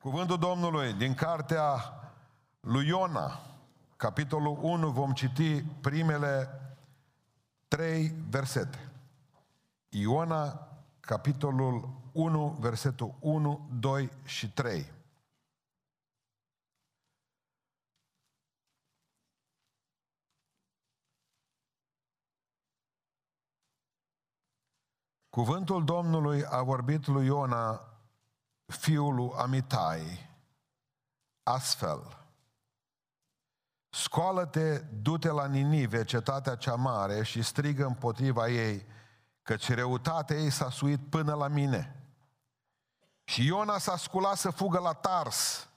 Cuvântul Domnului din cartea lui Iona, capitolul 1, vom citi primele trei versete. Iona, capitolul 1, versetul 1, 2 și 3. Cuvântul Domnului a vorbit lui Iona, fiul lui Amitai, astfel. Scoală-te, du-te la Ninive, cetatea cea mare, și strigă împotriva ei, căci răutatea ei s-a suit până la mine. Și Iona s-a sculat să fugă la Tars,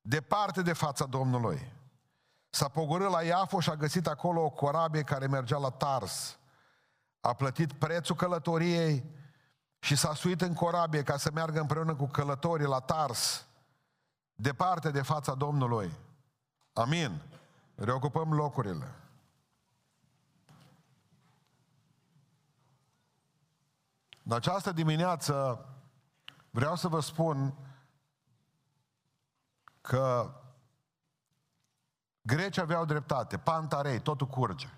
departe de fața Domnului. S-a pogorât la Iafo și a găsit acolo o corabie care mergea la Tars. A plătit prețul călătoriei și s-a suit în corabie ca să meargă împreună cu călătorii la Tars, departe de fața Domnului. Amin. Reocupăm locurile. În această dimineață vreau să vă spun că grecii aveau dreptate, pantarei, totul curge.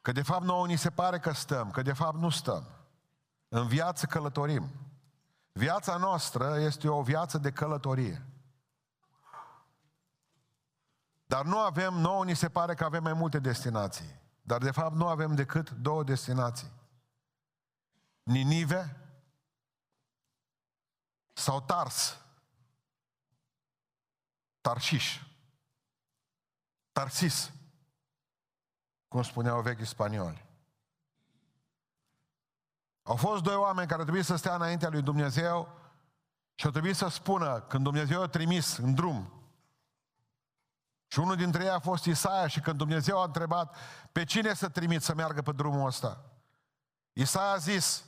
Că de fapt nouă ni se pare că stăm, că de fapt nu stăm. În viață călătorim. Viața noastră este o viață de călătorie. Dar nu avem, nouă ni se pare că avem mai multe destinații. Dar de fapt nu avem decât două destinații. Ninive sau Tars. Tarșiș. Tarsis. Cum spuneau vechi spanioli. Au fost doi oameni care trebuie să stea înaintea lui Dumnezeu și au trebuit să spună, când Dumnezeu a trimis în drum, și unul dintre ei a fost Isaia și când Dumnezeu a întrebat pe cine să trimit să meargă pe drumul ăsta, Isaia a zis,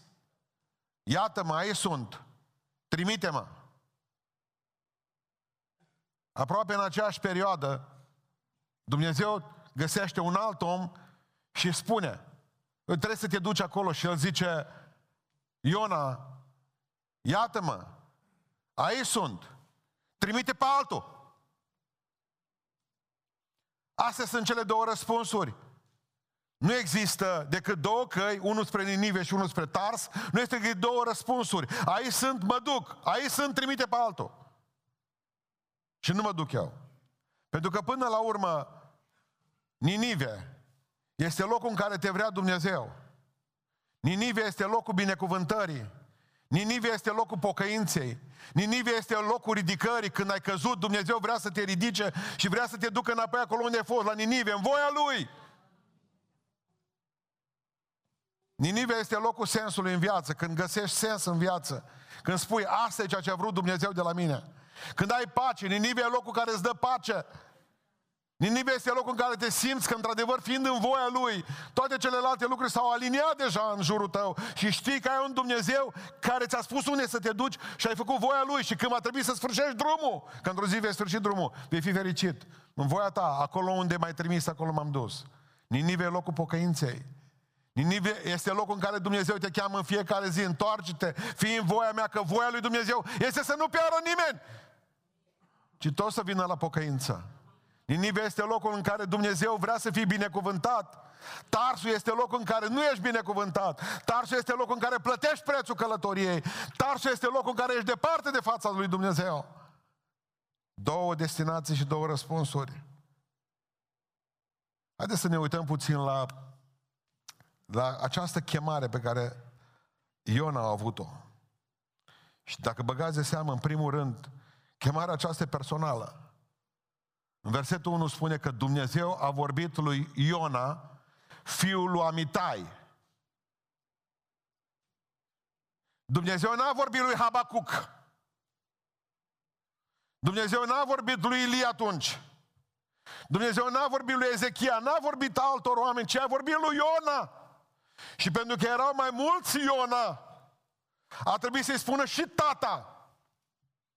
iată-mă, aici sunt, trimite-mă. Aproape în aceeași perioadă, Dumnezeu găsește un alt om și spune, trebuie să te duci acolo și el zice, Iona, iată-mă, aici sunt, trimite pe altul. Astea sunt cele două răspunsuri. Nu există decât două căi, unul spre Ninive și unul spre Tars. Nu este decât două răspunsuri. Aici sunt, mă duc. Aici sunt, trimite pe altul. Și nu mă duc eu. Pentru că până la urmă, Ninive este locul în care te vrea Dumnezeu. Ninive este locul binecuvântării. Ninive este locul pocăinței. Ninive este locul ridicării. Când ai căzut, Dumnezeu vrea să te ridice și vrea să te ducă înapoi acolo unde ai fost, la Ninive, în voia Lui. Ninive este locul sensului în viață, când găsești sens în viață. Când spui, asta e ceea ce a vrut Dumnezeu de la mine. Când ai pace, Ninive e locul care îți dă pace. Ninive este locul în care te simți că, într-adevăr, fiind în voia Lui, toate celelalte lucruri s-au aliniat deja în jurul tău și știi că ai un Dumnezeu care ți-a spus unde să te duci și ai făcut voia Lui și când va trebui să sfârșești drumul, că într-o zi vei sfârși drumul, vei fi fericit. În voia ta, acolo unde m-ai trimis, acolo m-am dus. Ninive e locul pocăinței. Ninive este locul în care Dumnezeu te cheamă în fiecare zi, întoarce-te, fii în voia mea, că voia lui Dumnezeu este să nu piară nimeni, ci tot să vină la pocăință. Ninive este locul în care Dumnezeu vrea să fii binecuvântat. Tarsul este locul în care nu ești binecuvântat. Tarsul este locul în care plătești prețul călătoriei. Tarsul este locul în care ești departe de fața lui Dumnezeu. Două destinații și două răspunsuri. Haideți să ne uităm puțin la, la această chemare pe care Iona a avut-o. Și dacă băgați de seamă, în primul rând, chemarea aceasta personală. În versetul 1 spune că Dumnezeu a vorbit lui Iona, fiul lui Amitai. Dumnezeu n-a vorbit lui Habacuc. Dumnezeu n-a vorbit lui Ilie atunci. Dumnezeu n-a vorbit lui Ezechia, n-a vorbit altor oameni, ci a vorbit lui Iona. Și pentru că erau mai mulți Iona, a trebuit să-i spună și tata.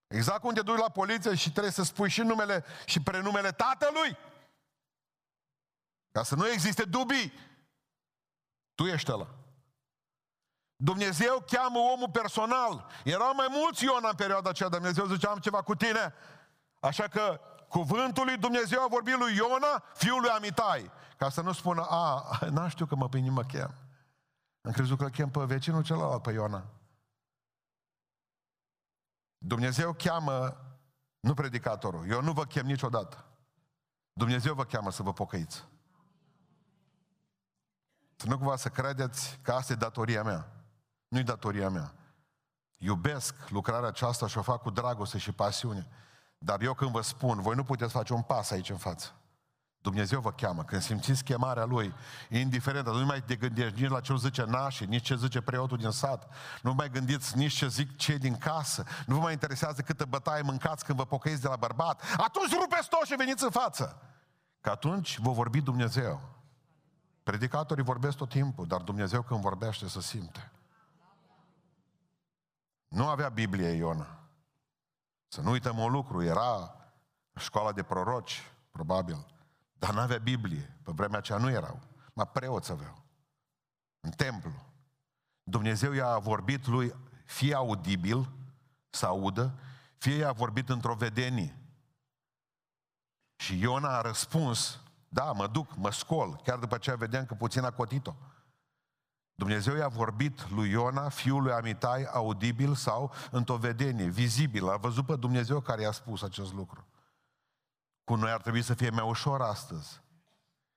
Exact cum te duci la poliție și trebuie să spui și numele și prenumele tatălui. Ca să nu existe dubii. Tu ești ăla. Dumnezeu cheamă omul personal. Erau mai mulți Iona în perioada aceea, Dumnezeu zicea, am ceva cu tine. Așa că cuvântul lui Dumnezeu a vorbit lui Iona, fiul lui Amitai. Ca să nu spună, a, n-am știu că mă pe mă chem. Am crezut că îl chem pe vecinul celălalt, pe Iona. Dumnezeu cheamă, nu predicatorul. Eu nu vă chem niciodată. Dumnezeu vă cheamă să vă pocăiți. Să nu cumva să credeți că asta e datoria mea. Nu-i datoria mea. Iubesc lucrarea aceasta și o fac cu dragoste și pasiune. Dar eu când vă spun, voi nu puteți face un pas aici în față. Dumnezeu vă cheamă. Când simțiți chemarea Lui, indiferent, nu mai te gândești nici la ce zice nașii, nici ce zice preotul din sat, nu mai gândiți nici ce zic cei din casă, nu vă mai interesează câtă bătaie mâncați când vă pocăiți de la bărbat, atunci rupeți tot și veniți în față. Că atunci vă vorbi Dumnezeu. Predicatorii vorbesc tot timpul, dar Dumnezeu când vorbește să simte. Nu avea Biblie Iona. Să nu uităm un lucru, era școala de proroci, probabil, dar nu avea Biblie. Pe vremea aceea nu erau. Mă preoți aveau. În templu. Dumnezeu i-a vorbit lui fie audibil, să audă, fie i-a vorbit într-o vedenie. Și Iona a răspuns, da, mă duc, mă scol, chiar după aceea vedeam că puțin a cotit-o. Dumnezeu i-a vorbit lui Iona, fiul lui Amitai, audibil sau într-o vedenie, vizibil. A văzut pe Dumnezeu care i-a spus acest lucru. Cu noi ar trebui să fie mai ușor astăzi.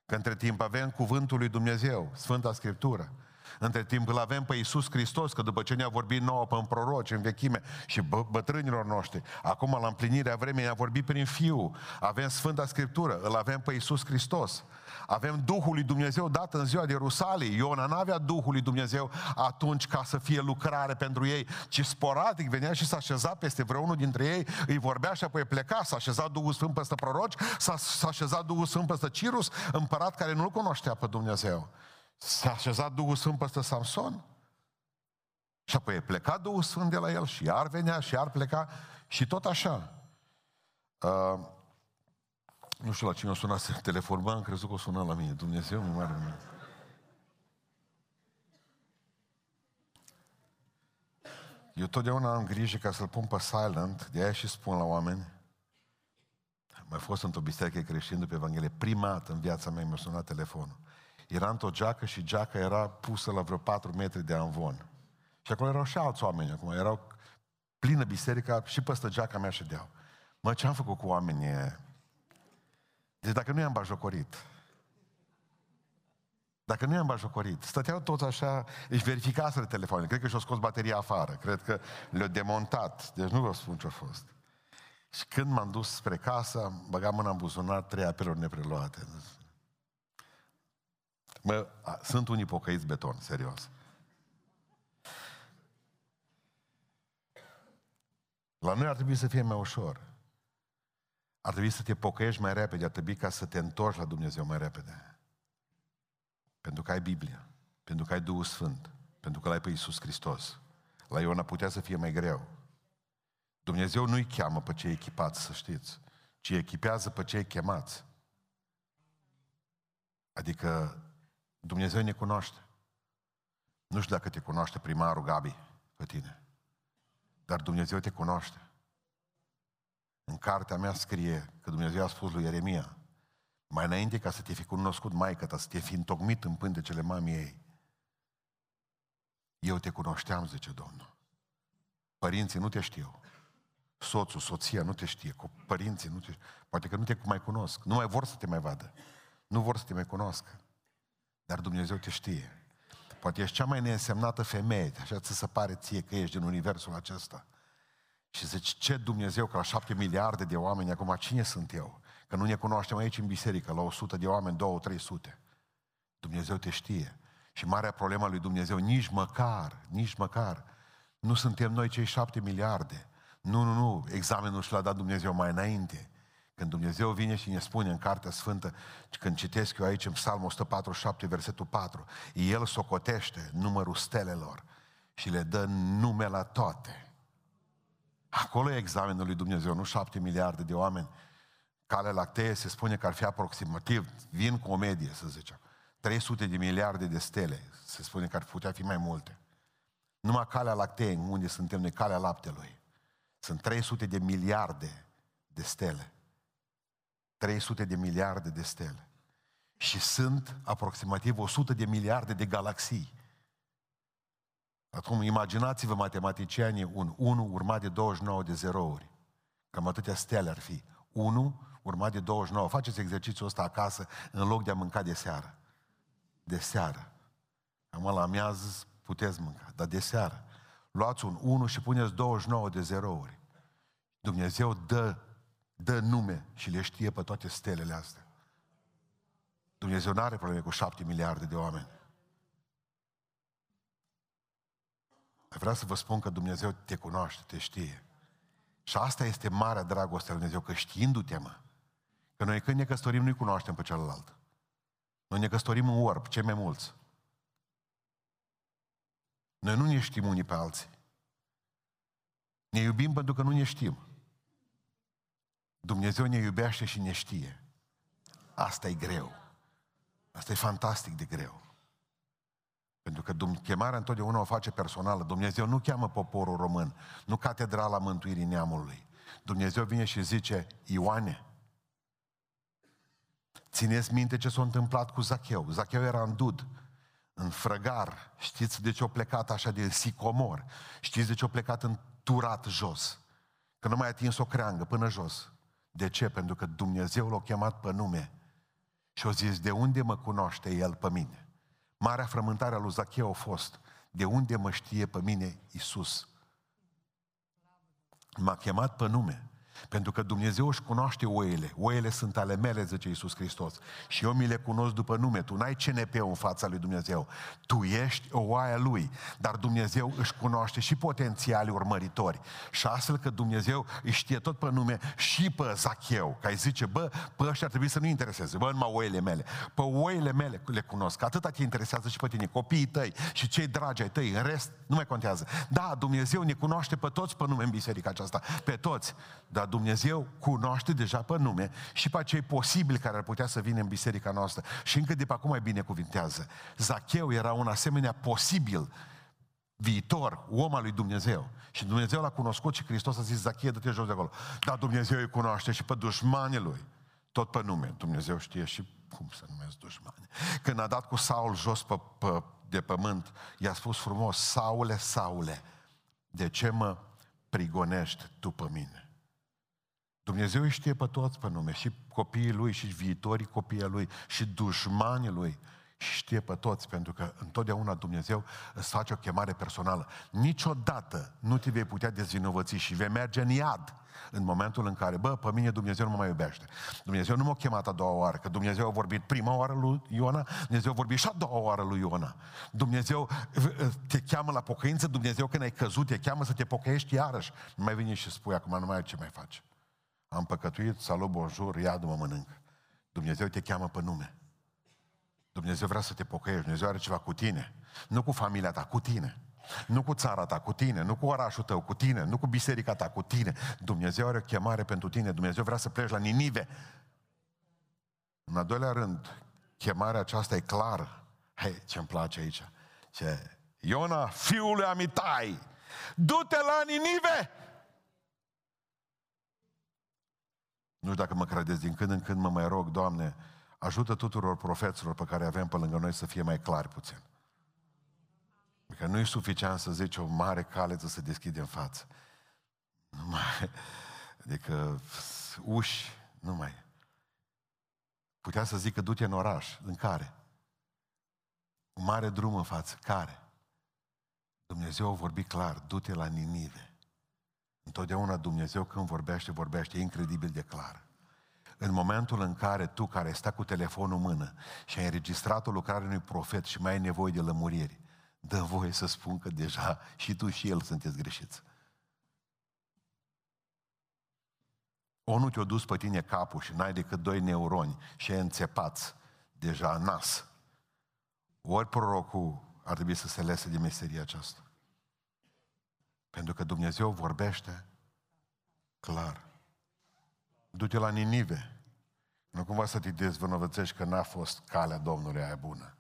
Că între timp avem cuvântul lui Dumnezeu, Sfânta Scriptură. Între timp îl avem pe Iisus Hristos, că după ce ne-a vorbit nouă pe proroci, în vechime și bă, bătrânilor noștri, acum la împlinirea vremii ne-a vorbit prin Fiul. Avem Sfânta Scriptură, îl avem pe Iisus Hristos. Avem Duhul lui Dumnezeu dat în ziua de Rusalii. Iona n-avea Duhul lui Dumnezeu atunci ca să fie lucrare pentru ei, ci sporadic venea și s-a așezat peste vreunul dintre ei, îi vorbea și apoi pleca, s-a așezat Duhul Sfânt peste proroci, s-a, s-a așezat Duhul Sfânt peste Cirus, împărat care nu-L cunoștea pe Dumnezeu. S-a așezat Duhul Sfânt peste Samson. Și apoi pleca Duhul Sfânt de la el și iar venea și iar pleca și tot așa. Uh, nu știu la cine o suna să telefon, am crezut că o sună la mine. Dumnezeu mi mare mine. Eu totdeauna am grijă ca să-l pun pe silent, de aia și spun la oameni. Am mai fost într-o biserică creștină pe Evanghelie. Prima dată în viața mea mi-a sunat telefonul. Era într-o geacă și geaca era pusă la vreo 4 metri de anvon. Și acolo erau și alți oameni acum. Erau plină biserica și peste geaca mea ședeau. Mă, ce am făcut cu oamenii deci dacă nu i-am bajocorit, dacă nu i-am bajocorit, stăteau toți așa, își verificaseră telefonul, cred că și-au scos bateria afară, cred că le-au demontat, deci nu vă spun ce a fost. Și când m-am dus spre casă, băgam mâna în buzunar trei apeluri nepreluate. Mă, a, sunt unii pocăiți beton, serios. La noi ar trebui să fie mai ușor. Ar trebui să te pocăiești mai repede, ar trebui ca să te întorci la Dumnezeu mai repede. Pentru că ai Biblia, pentru că ai Duhul Sfânt, pentru că l-ai pe Iisus Hristos. La Iona putea să fie mai greu. Dumnezeu nu-i cheamă pe cei echipați, să știți, ci echipează pe cei chemați. Adică Dumnezeu ne cunoaște. Nu știu dacă te cunoaște primarul Gabi pe tine, dar Dumnezeu te cunoaște. În cartea mea scrie că Dumnezeu a spus lui Ieremia, mai înainte ca să te fi cunoscut maică ta, să te fi întocmit în pântecele mamei ei, eu te cunoșteam, zice Domnul. Părinții nu te știu. Soțul, soția nu te știe. Părinții nu te Poate că nu te mai cunosc. Nu mai vor să te mai vadă. Nu vor să te mai cunoscă. Dar Dumnezeu te știe. Poate ești cea mai neînsemnată femeie, așa ți se pare ție că ești din universul acesta. Și zici, ce Dumnezeu, că la șapte miliarde de oameni, acum cine sunt eu? Că nu ne cunoaștem aici în biserică, la 100 de oameni, 2-300. Dumnezeu te știe. Și marea problemă lui Dumnezeu, nici măcar, nici măcar, nu suntem noi cei șapte miliarde. Nu, nu, nu, examenul și l-a dat Dumnezeu mai înainte. Când Dumnezeu vine și ne spune în Cartea Sfântă, când citesc eu aici în Psalmul 147, versetul 4, El socotește numărul stelelor și le dă nume la toate. Acolo e examenul lui Dumnezeu, nu șapte miliarde de oameni. Cale lactee se spune că ar fi aproximativ, vin cu o medie, să zicem. 300 de miliarde de stele, se spune că ar putea fi mai multe. Numai calea lactee, unde suntem noi, calea laptelui. Sunt 300 de miliarde de stele. 300 de miliarde de stele. Și sunt aproximativ 100 de miliarde de galaxii. Acum imaginați-vă matematicianii un 1 urmat de 29 de zerouri. Cam atâtea stele ar fi. 1 urmat de 29. Faceți exercițiul ăsta acasă în loc de a mânca de seară. De seară. Acum la amiază puteți mânca, dar de seară. Luați un 1 și puneți 29 de zerouri. Dumnezeu dă, dă nume și le știe pe toate stelele astea. Dumnezeu nu are probleme cu șapte miliarde de oameni. Vreau să vă spun că Dumnezeu te cunoaște, te știe. Și asta este marea dragoste a Lui Dumnezeu, că știindu-te, mă, că noi când ne căsătorim nu-i cunoaștem pe celălalt. Noi ne căsătorim în orb, cei mai mulți. Noi nu ne știm unii pe alții. Ne iubim pentru că nu ne știm. Dumnezeu ne iubește și ne știe. Asta e greu. Asta e fantastic de greu. Pentru că chemarea întotdeauna o face personală. Dumnezeu nu cheamă poporul român, nu catedrala mântuirii neamului. Dumnezeu vine și zice, Ioane, țineți minte ce s-a întâmplat cu Zacheu. Zacheu era în dud, în frăgar. Știți de ce a plecat așa de sicomor? Știți de ce a plecat în turat jos? Că nu mai a atins o creangă până jos. De ce? Pentru că Dumnezeu l-a chemat pe nume și a zis, de unde mă cunoaște El pe mine? Marea frământare a lui Zacheu a fost, de unde mă știe pe mine Isus? M-a chemat pe nume. Pentru că Dumnezeu își cunoaște oile. Oile sunt ale mele, zice Iisus Hristos. Și eu mi le cunosc după nume. Tu n-ai CNP în fața lui Dumnezeu. Tu ești o oaie lui. Dar Dumnezeu își cunoaște și potențiali urmăritori. Și astfel că Dumnezeu își știe tot pe nume și pe Zacheu. Că îi zice, bă, pe ăștia ar trebui să nu intereseze. Bă, numai oile mele. Pe oile mele le cunosc. Atâta te interesează și pe tine. Copiii tăi și cei dragi ai tăi. În rest, nu mai contează. Da, Dumnezeu ne cunoaște pe toți pe nume în biserica aceasta. Pe toți. Dar Dumnezeu cunoaște deja pe nume și pe acei posibili care ar putea să vină în biserica noastră. Și încă de pe acum mai bine cuvintează. Zacheu era un asemenea posibil viitor, om al lui Dumnezeu. Și Dumnezeu l-a cunoscut și Hristos a zis, Zacheu, dă-te jos de acolo. Dar Dumnezeu îi cunoaște și pe dușmanii lui. Tot pe nume. Dumnezeu știe și cum să numesc dușmani. Când a dat cu Saul jos pe, pe, de pământ, i-a spus frumos, Saule, Saule, de ce mă prigonești tu pe mine? Dumnezeu îi știe pe toți pe nume, și copiii lui, și viitorii copiii lui, și dușmanii lui. Și știe pe toți, pentru că întotdeauna Dumnezeu îți face o chemare personală. Niciodată nu te vei putea dezvinovăți și vei merge în iad în momentul în care, bă, pe mine Dumnezeu nu mă mai iubește. Dumnezeu nu m-a chemat a doua oară, că Dumnezeu a vorbit prima oară lui Iona, Dumnezeu a vorbit și a doua oară lui Iona. Dumnezeu te cheamă la pocăință, Dumnezeu când ai căzut te cheamă să te pocăiești iarăși. Nu mai vine și spui acum, nu mai ai ce mai faci. Am păcătuit, salut, bonjour, ia mă mănânc. Dumnezeu te cheamă pe nume. Dumnezeu vrea să te pocăiești, Dumnezeu are ceva cu tine. Nu cu familia ta, cu tine. Nu cu țara ta, cu tine, nu cu orașul tău, cu tine, nu cu biserica ta, cu tine. Dumnezeu are o chemare pentru tine, Dumnezeu vrea să pleci la Ninive. În al doilea rând, chemarea aceasta e clară. Hei, ce-mi place aici. Ce? Iona, fiul Amitai, du-te la Ninive! Nu știu dacă mă credeți, din când în când mă mai rog, Doamne, ajută tuturor profeților pe care avem pe lângă noi să fie mai clari puțin. Că nu e suficient să zici o mare cale să se deschide în față. Nu mai, adică uși, nu mai. Putea să zică du-te în oraș. În care? Un mare drum în față. Care? Dumnezeu a vorbit clar, du-te la Ninive. Întotdeauna Dumnezeu când vorbește, vorbește incredibil de clar. În momentul în care tu care stai cu telefonul în mână și ai înregistrat o lucrare unui profet și mai ai nevoie de lămuriri, dă voie să spun că deja și tu și el sunteți greșiți. O nu te-o dus pe tine capul și n-ai decât doi neuroni și ai înțepați deja nas. Ori prorocul ar trebui să se lese de meseria aceasta. Pentru că Dumnezeu vorbește clar. Du-te la Ninive. Nu cumva să te dezvănăvățești că n-a fost calea Domnului aia bună.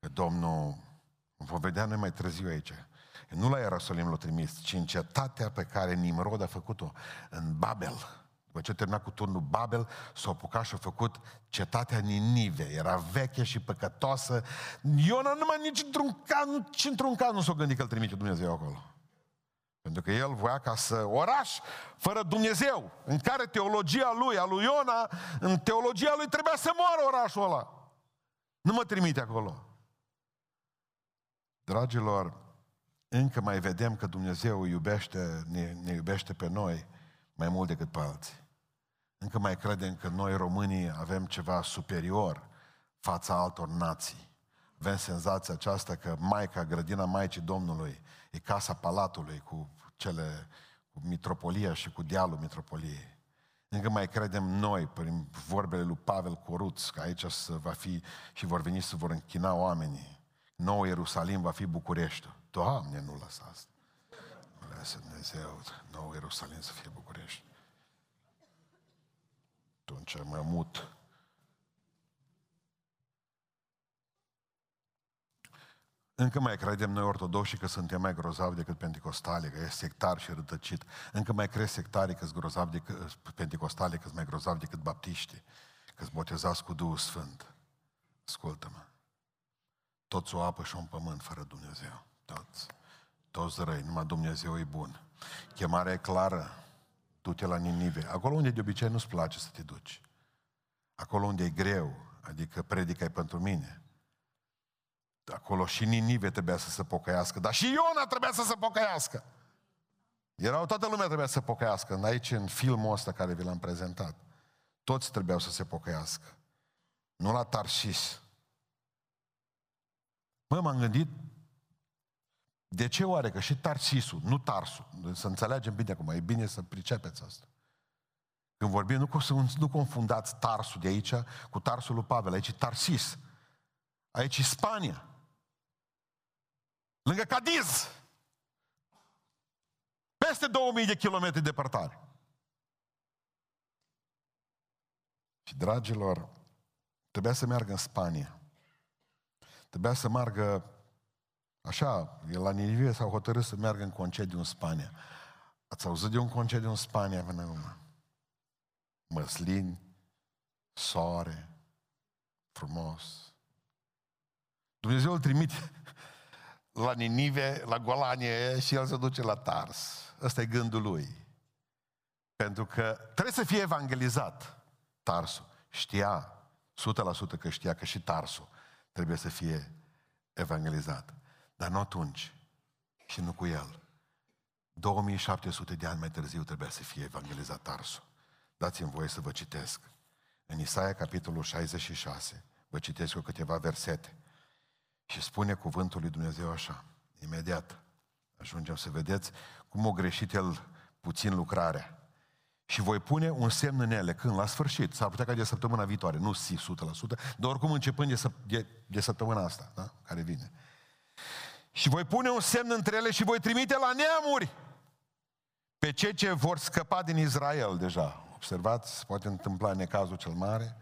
Că Domnul, vom vedea noi mai târziu aici, Nu la Ierusalim l-a trimis, ci în cetatea pe care Nimrod a făcut-o, în Babel. După ce a terminat cu turnul Babel, s-a apucat și a făcut cetatea Ninive. Era veche și păcătoasă. Iona numai nici într-un caz, nici într-un caz nu s-a gândit că îl trimite Dumnezeu acolo. Pentru că el voia ca să oraș fără Dumnezeu, în care teologia lui, a lui Iona, în teologia lui trebuia să moară orașul ăla. Nu mă trimite acolo. Dragilor, încă mai vedem că Dumnezeu iubește, ne, ne iubește pe noi mai mult decât pe alții. Încă mai credem că noi românii avem ceva superior fața altor nații. Avem senzația aceasta că Maica, grădina Maicii Domnului, e casa palatului cu cele cu mitropolia și cu dealul mitropoliei. Încă mai credem noi, prin vorbele lui Pavel Coruț, că aici să va fi și vor veni să vor închina oamenii. Nou Ierusalim va fi Bucureștiul. Doamne, nu lăsa asta. Nu lasă Dumnezeu, nou Ierusalim să fie București. Atunci mă mut. Încă mai credem noi ortodoxi că suntem mai grozavi decât pentecostali, că e sectar și rătăcit. Încă mai crezi sectarii că sunt grozavi decât pentecostali, că sunt mai grozavi decât baptiști, că sunt botezați cu Duhul Sfânt. Ascultă-mă. Toți o apă și un pământ fără Dumnezeu. Toți. Toți răi, numai Dumnezeu e bun. Chemarea e clară. Du-te la Ninive. Acolo unde de obicei nu-ți place să te duci. Acolo unde e greu, adică predica e pentru mine. Acolo și Ninive trebuia să se pocăiască, dar și Iona trebuia să se pocăiască. Erau, toată lumea trebuia să se pocăiască. Aici, în filmul ăsta care vi l-am prezentat, toți trebuiau să se pocăiască. Nu la Tarsis. Mă, m-am gândit, de ce oare că și Tarsisul, nu Tarsul, să înțelegem bine acum, e bine să pricepeți asta. Când vorbim, nu, nu confundați Tarsul de aici cu Tarsul lui Pavel, aici e Tarsis. Aici e Spania. Lângă Cadiz. Peste 2000 de kilometri departare. Și, dragilor, trebuia să meargă în Spania. Trebuia să meargă Așa, el la Ninive s-au hotărât să meargă în concediu în Spania. Ați auzit de un concediu în Spania până acum? Măslini, soare, frumos. Dumnezeu îl trimite la Ninive, la Golanie și el se duce la Tars. Ăsta e gândul lui. Pentru că trebuie să fie evangelizat Tarsul. Știa, 100% că știa că și Tarsul trebuie să fie evangelizat. Dar nu atunci și nu cu el. 2700 de ani mai târziu trebuia să fie evangelizat Tarsul. Dați-mi voie să vă citesc. În Isaia, capitolul 66, vă citesc cu câteva versete. Și spune cuvântul lui Dumnezeu așa, imediat. Ajungem să vedeți cum a greșit el puțin lucrarea. Și voi pune un semn în ele. Când? La sfârșit. S-ar putea ca de săptămâna viitoare. Nu si 100%, dar oricum începând de, săp- de, de săptămâna asta, da? care vine. Și voi pune un semn între ele și voi trimite la neamuri pe cei ce vor scăpa din Israel deja. Observați, poate întâmpla necazul cel mare.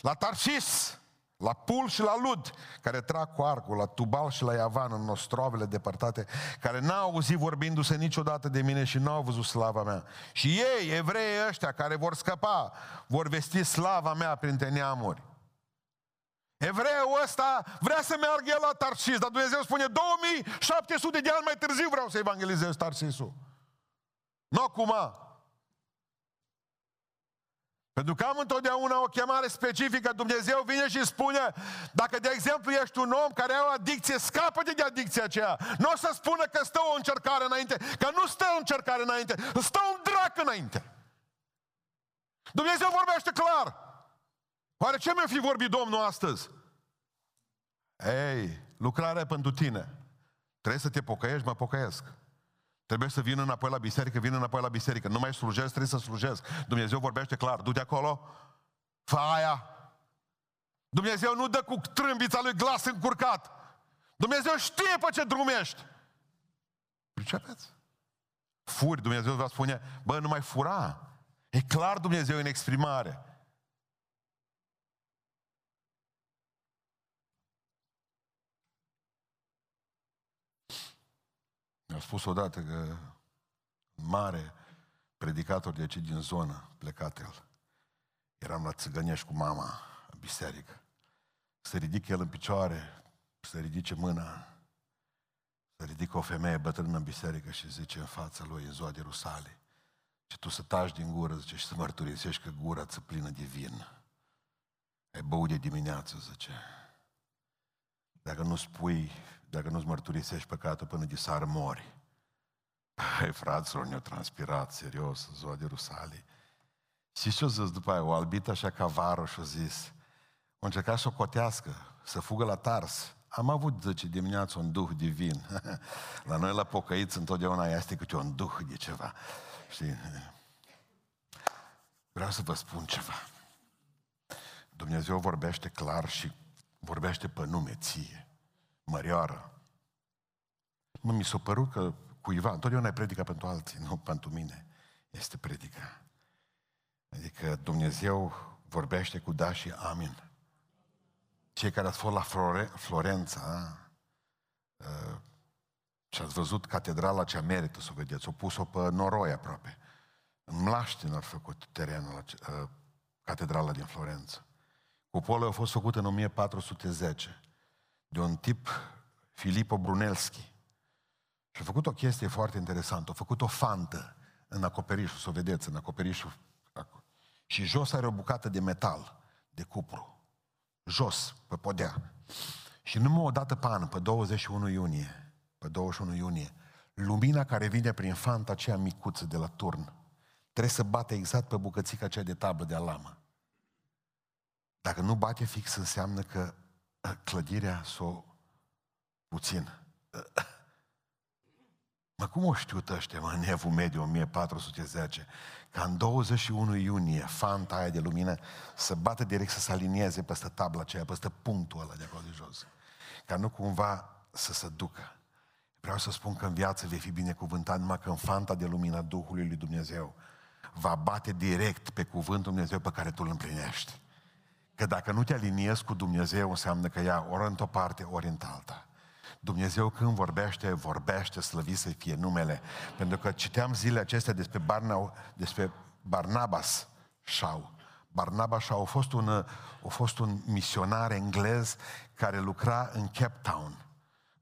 La Tarsis, la Pul și la Lud, care trag cu arcul, la Tubal și la Iavan, în nostrovele depărtate, care n-au auzit vorbindu-se niciodată de mine și n-au văzut slava mea. Și ei, evrei ăștia, care vor scăpa, vor vesti slava mea printre neamuri. Evreul ăsta vrea să meargă el la Tarsis, dar Dumnezeu spune 2700 de ani mai târziu vreau să evangelizez Tarsisul. Nu acum. Pentru că am întotdeauna o chemare specifică, Dumnezeu vine și spune, dacă de exemplu ești un om care are o adicție, scapă de adicția aceea. Nu o să spună că stă o încercare înainte, că nu stă o încercare înainte, stă un drac înainte. Dumnezeu vorbește clar. Oare ce mi-a fi vorbit Domnul astăzi? Ei, lucrarea pentru tine. Trebuie să te pocăiești, mă pocăiesc. Trebuie să vin înapoi la biserică, vin înapoi la biserică. Nu mai slujesc, trebuie să slujesc. Dumnezeu vorbește clar, du-te acolo, fă aia. Dumnezeu nu dă cu trâmbița lui glas încurcat. Dumnezeu știe pe ce drum ești. Pricepeți? Furi, Dumnezeu va spune, bă, nu mai fura. E clar Dumnezeu în exprimare. Spus odată că mare predicator de aici din zonă, plecat el. Eram la țigănești cu mama în biserică. Se ridică el în picioare, se ridice mâna, se ridică o femeie bătrână în biserică și zice în fața lui, în ziua de Rusale, și tu să taci din gură, zice, și să mărturisești că gura ți plină de vin. Ai băut de dimineață, zice. Dacă nu spui, dacă nu-ți mărturisești păcatul până de sară, mori. Păi, fraților, ne-au transpirat, serios, în ziua de Rusale. Și ce-o zis după aia? O albit așa ca vară și-o zis. O încercat să o cotească, să fugă la Tars. Am avut, zice, dimineața un duh divin. la noi, la pocăiți, întotdeauna este câte un duh de ceva. Știi? Vreau să vă spun ceva. Dumnezeu vorbește clar și vorbește pe nume ție. Mărioară. Mă, mi s-a părut că cuiva, întotdeauna e predica pentru alții, nu pentru mine. Este predica. Adică Dumnezeu vorbește cu da și amin. Cei care ați fost la Flore- Florența uh, și ați văzut catedrala cea merită să o vedeți, o pus-o pe noroi aproape. În Mlaștin au făcut terenul la uh, catedrala din Florența. Cupola a fost făcută în 1410 de un tip, Filippo Brunelleschi. Și a făcut o chestie foarte interesantă. A făcut o fantă în acoperișul, să o vedeți, în acoperișul. Și jos are o bucată de metal, de cupru. Jos, pe podea. Și numai o dată pe an, pe 21 iunie, pe 21 iunie, lumina care vine prin fanta aceea micuță de la turn, trebuie să bate exact pe bucățica aceea de tablă de alamă. Dacă nu bate fix, înseamnă că ă, clădirea s-o puțin. Mă, cum o știut ăștia, mă, în Evul Mediu 1410, ca în 21 iunie, fanta aia de lumină să bată direct, să se alinieze peste tabla aceea, peste punctul ăla de acolo de jos. Ca nu cumva să se ducă. Vreau să spun că în viață vei fi binecuvântat numai când fanta de lumină Duhului lui Dumnezeu va bate direct pe cuvântul Dumnezeu pe care tu îl împlinești. Că dacă nu te aliniezi cu Dumnezeu, înseamnă că ea ori într-o parte, ori în alta. Dumnezeu când vorbește, vorbește, slăvit să fie numele. Pentru că citeam zilele acestea despre, Barna, despre Barnabas Shaw. Barnabas Shaw a fost, un, a fost un misionar englez care lucra în Cape Town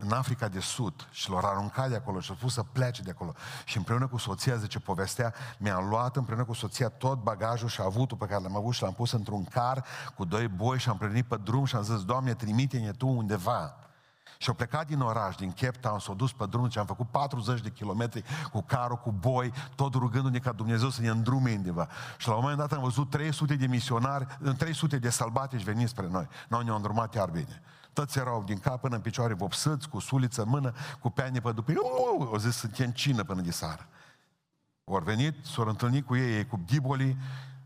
în Africa de Sud și l-au aruncat de acolo și au spus să plece de acolo. Și împreună cu soția, zice povestea, mi-am luat împreună cu soția tot bagajul și avutul pe care l-am avut și l-am pus într-un car cu doi boi și am plenit pe drum și am zis, Doamne, trimite-ne Tu undeva. Și au plecat din oraș, din Cape Town, s-au dus pe drum și am făcut 40 de kilometri cu carul, cu boi, tot rugându-ne ca Dumnezeu să ne îndrume undeva. Și la un moment dat am văzut 300 de misionari, 300 de sălbatici veniți spre noi. Noi ne-au îndrumat iar bine. Toți erau din cap până în picioare vopsăți, cu suliță în mână, cu peane pe după. O zis, suntem cină până de sară. Au venit, s-au întâlnit cu ei, cu ghiboli,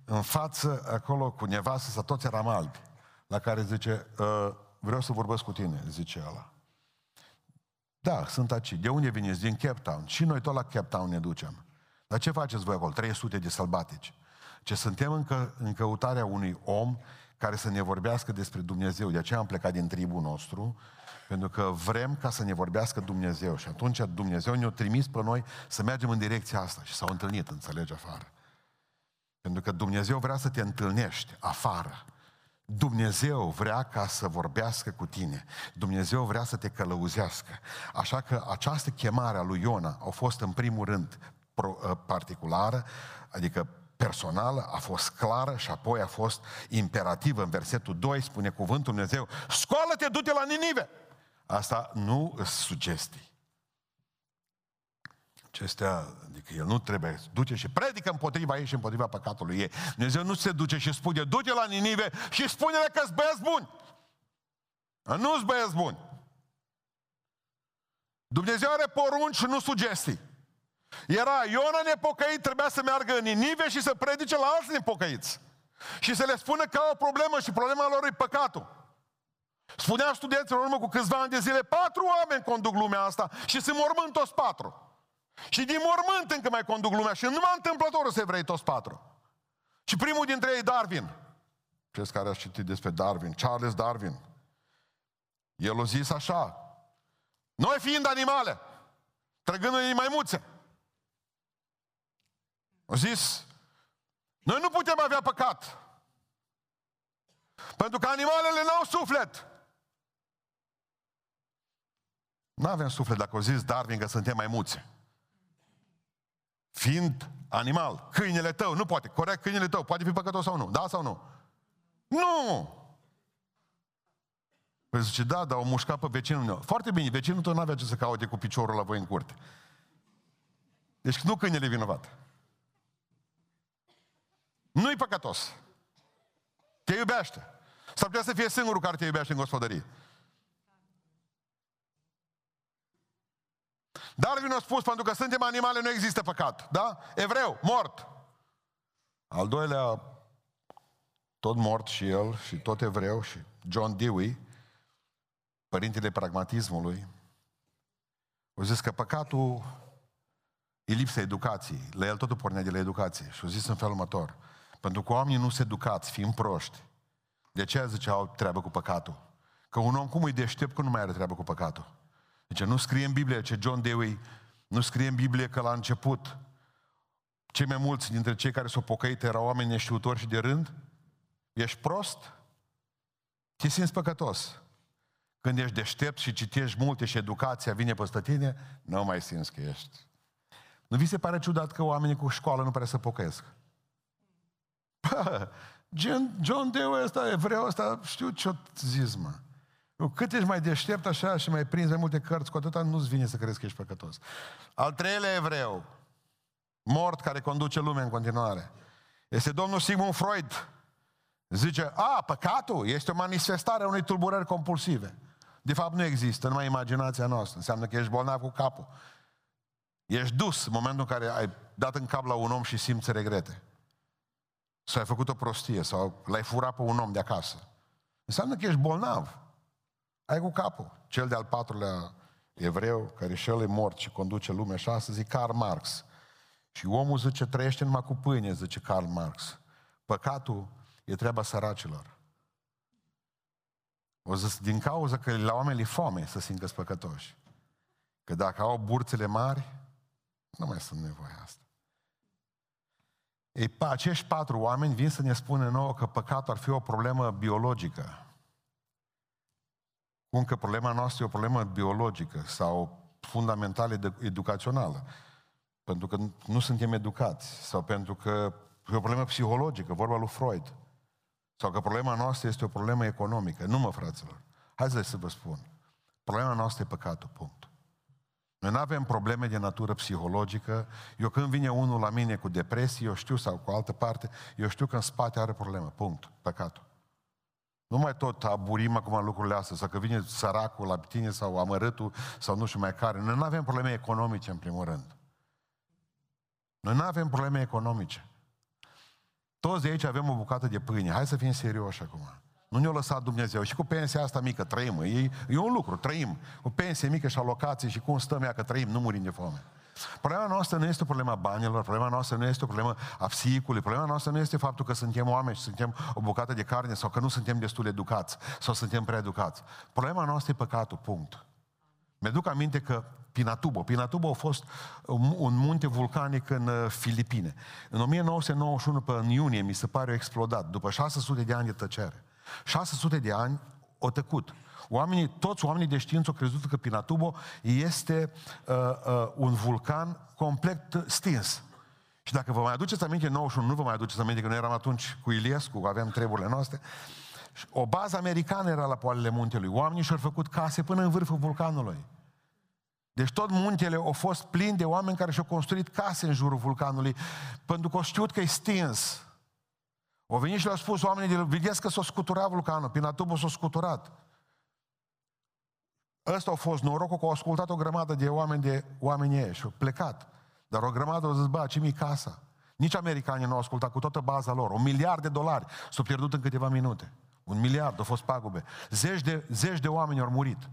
în față, acolo, cu nevastă, să toți eram albi. La care zice, ă, vreau să vorbesc cu tine, zice ăla. Da, sunt aici. De unde veniți? Din Cape Town. Și noi tot la Cape Town ne ducem. Dar ce faceți voi acolo? 300 de sălbatici. Ce suntem încă în căutarea unui om care să ne vorbească despre Dumnezeu. De aceea am plecat din tribul nostru, pentru că vrem ca să ne vorbească Dumnezeu. Și atunci Dumnezeu ne-a trimis pe noi să mergem în direcția asta. Și s-au întâlnit, înțelegi, afară. Pentru că Dumnezeu vrea să te întâlnești afară. Dumnezeu vrea ca să vorbească cu tine. Dumnezeu vrea să te călăuzească. Așa că această chemare a lui Iona a fost în primul rând ă, particulară, adică personală, a fost clară și apoi a fost imperativă. În versetul 2 spune cuvântul Dumnezeu, scoală-te, du-te la Ninive! Asta nu sunt sugestii. Acestea, adică el nu trebuie să duce și predică împotriva ei și împotriva păcatului ei. Dumnezeu nu se duce și spune, du-te la Ninive și spune-le că sunt băieți buni. Nu sunt băieți buni. Dumnezeu are porunci și nu sugestii. Era Iona nepocăit, trebuia să meargă în Ninive și să predice la alți nepocăiți. Și să le spună că au o problemă și problema lor e păcatul. Spunea studenților în urmă cu câțiva ani de zile, patru oameni conduc lumea asta și se mormânt toți patru. Și din mormânt încă mai conduc lumea și numai întâmplător să vrei toți patru. Și primul dintre ei, Darwin. Cei care ați citit despre Darwin, Charles Darwin. El a zis așa, noi fiind animale, trăgându-i maimuțe. Au zis, noi nu putem avea păcat. Pentru că animalele n-au suflet. Nu avem suflet dacă au zis Darwin că suntem maimuțe. Fiind animal, câinele tău, nu poate, corect, câinele tău, poate fi păcătos sau nu, da sau nu? Nu! Păi zice, da, dar o mușcat pe vecinul meu. Foarte bine, vecinul tău n-avea ce să caute cu piciorul la voi în curte. Deci nu câinele vinovat. Nu-i păcătos. Te iubește. S-ar putea să fie singurul care te iubește în gospodărie. Darwin a spus, pentru că suntem animale, nu există păcat. Da? Evreu, mort. Al doilea, tot mort și el, și tot evreu, și John Dewey, părintele pragmatismului, au zis că păcatul e lipsa educației. La el totul pornea de la educație. Și au zis în felul următor. Pentru că oamenii nu se educați, fiind proști. De ce zice au treabă cu păcatul? Că un om cum îi deștept că nu mai are treabă cu păcatul? Deci nu scrie în Biblie, ce John Dewey, nu scrie în Biblie că la început cei mai mulți dintre cei care s-au pocăit erau oameni neștiutori și de rând? Ești prost? Te simți păcătos. Când ești deștept și citești multe și educația vine peste tine, nu mai simți că ești. Nu vi se pare ciudat că oamenii cu școală nu pare să pocăiesc? Bă, John, John Dewey ăsta, evreu ăsta, știu ce-o zis, mă. Cât ești mai deștept așa și mai prins mai multe cărți, cu atâta nu-ți vine să crezi că ești păcătos. Al treilea evreu, mort care conduce lumea în continuare, este domnul Sigmund Freud. Zice, a, păcatul este o manifestare a unei tulburări compulsive. De fapt nu există, numai imaginația noastră. Înseamnă că ești bolnav cu capul. Ești dus în momentul în care ai dat în cap la un om și simți regrete. Sau ai făcut o prostie, sau l-ai furat pe un om de acasă. Înseamnă că ești bolnav. Ai cu capul. Cel de-al patrulea evreu, care și el e mort și conduce lumea și astăzi e Karl Marx. Și omul zice, trăiește numai cu pâine, zice Karl Marx. Păcatul e treaba săracilor. O zis, din cauza că la oameni e foame să simtă păcătoși. Că dacă au burțele mari, nu mai sunt nevoie asta. Ei, acești patru oameni vin să ne spună nouă că păcatul ar fi o problemă biologică. Cum că problema noastră e o problemă biologică sau fundamentală educațională. Pentru că nu suntem educați. Sau pentru că e o problemă psihologică, vorba lui Freud. Sau că problema noastră este o problemă economică. Nu mă, fraților. Haideți să vă spun. Problema noastră e păcatul, punct. Noi nu avem probleme de natură psihologică. Eu când vine unul la mine cu depresie, eu știu, sau cu altă parte, eu știu că în spate are probleme. Punct. Păcatul. Nu mai tot aburim acum lucrurile astea, sau că vine săracul la tine sau amărâtul sau nu știu mai care. Noi nu avem probleme economice, în primul rând. Noi nu avem probleme economice. Toți de aici avem o bucată de pâine. Hai să fim serioși acum. Nu ne-a lăsat Dumnezeu. Și cu pensia asta mică trăim. E, e un lucru, trăim. Cu pensie mică și alocații și cum stăm ea că trăim, nu murim de foame. Problema noastră nu este o problemă a banilor, problema noastră nu este o problemă a psihicului, problema noastră nu este faptul că suntem oameni și suntem o bucată de carne sau că nu suntem destul de educați sau suntem prea educați. Problema noastră e păcatul, punct. Mi-aduc aminte că Pinatubo. Pinatubo a fost un munte vulcanic în uh, Filipine. În 1991, pe în iunie, mi se pare, a explodat, după 600 de ani de tăcere. 600 de ani o tăcut. Oamenii, toți oamenii de știință au crezut că Pinatubo este uh, uh, un vulcan complet stins. Și dacă vă mai aduceți aminte, 91 nu vă mai aduceți aminte, că noi eram atunci cu Iliescu, aveam treburile noastre, o bază americană era la poalele muntelui. Oamenii și-au făcut case până în vârful vulcanului. Deci tot muntele a fost plin de oameni care și-au construit case în jurul vulcanului, pentru că au știut că e stins. Au venit și le-au spus oamenii de vedeți că s-a scuturat vulcanul, Pinatubo s-a scuturat. Ăsta a fost norocul că au ascultat o grămadă de oameni de oameni ei și au plecat. Dar o grămadă au zis, bă, ce mi casa? Nici americanii nu au ascultat cu toată baza lor. Un miliard de dolari s-au pierdut în câteva minute. Un miliard, au fost pagube. Zeci de, zeci de oameni au murit.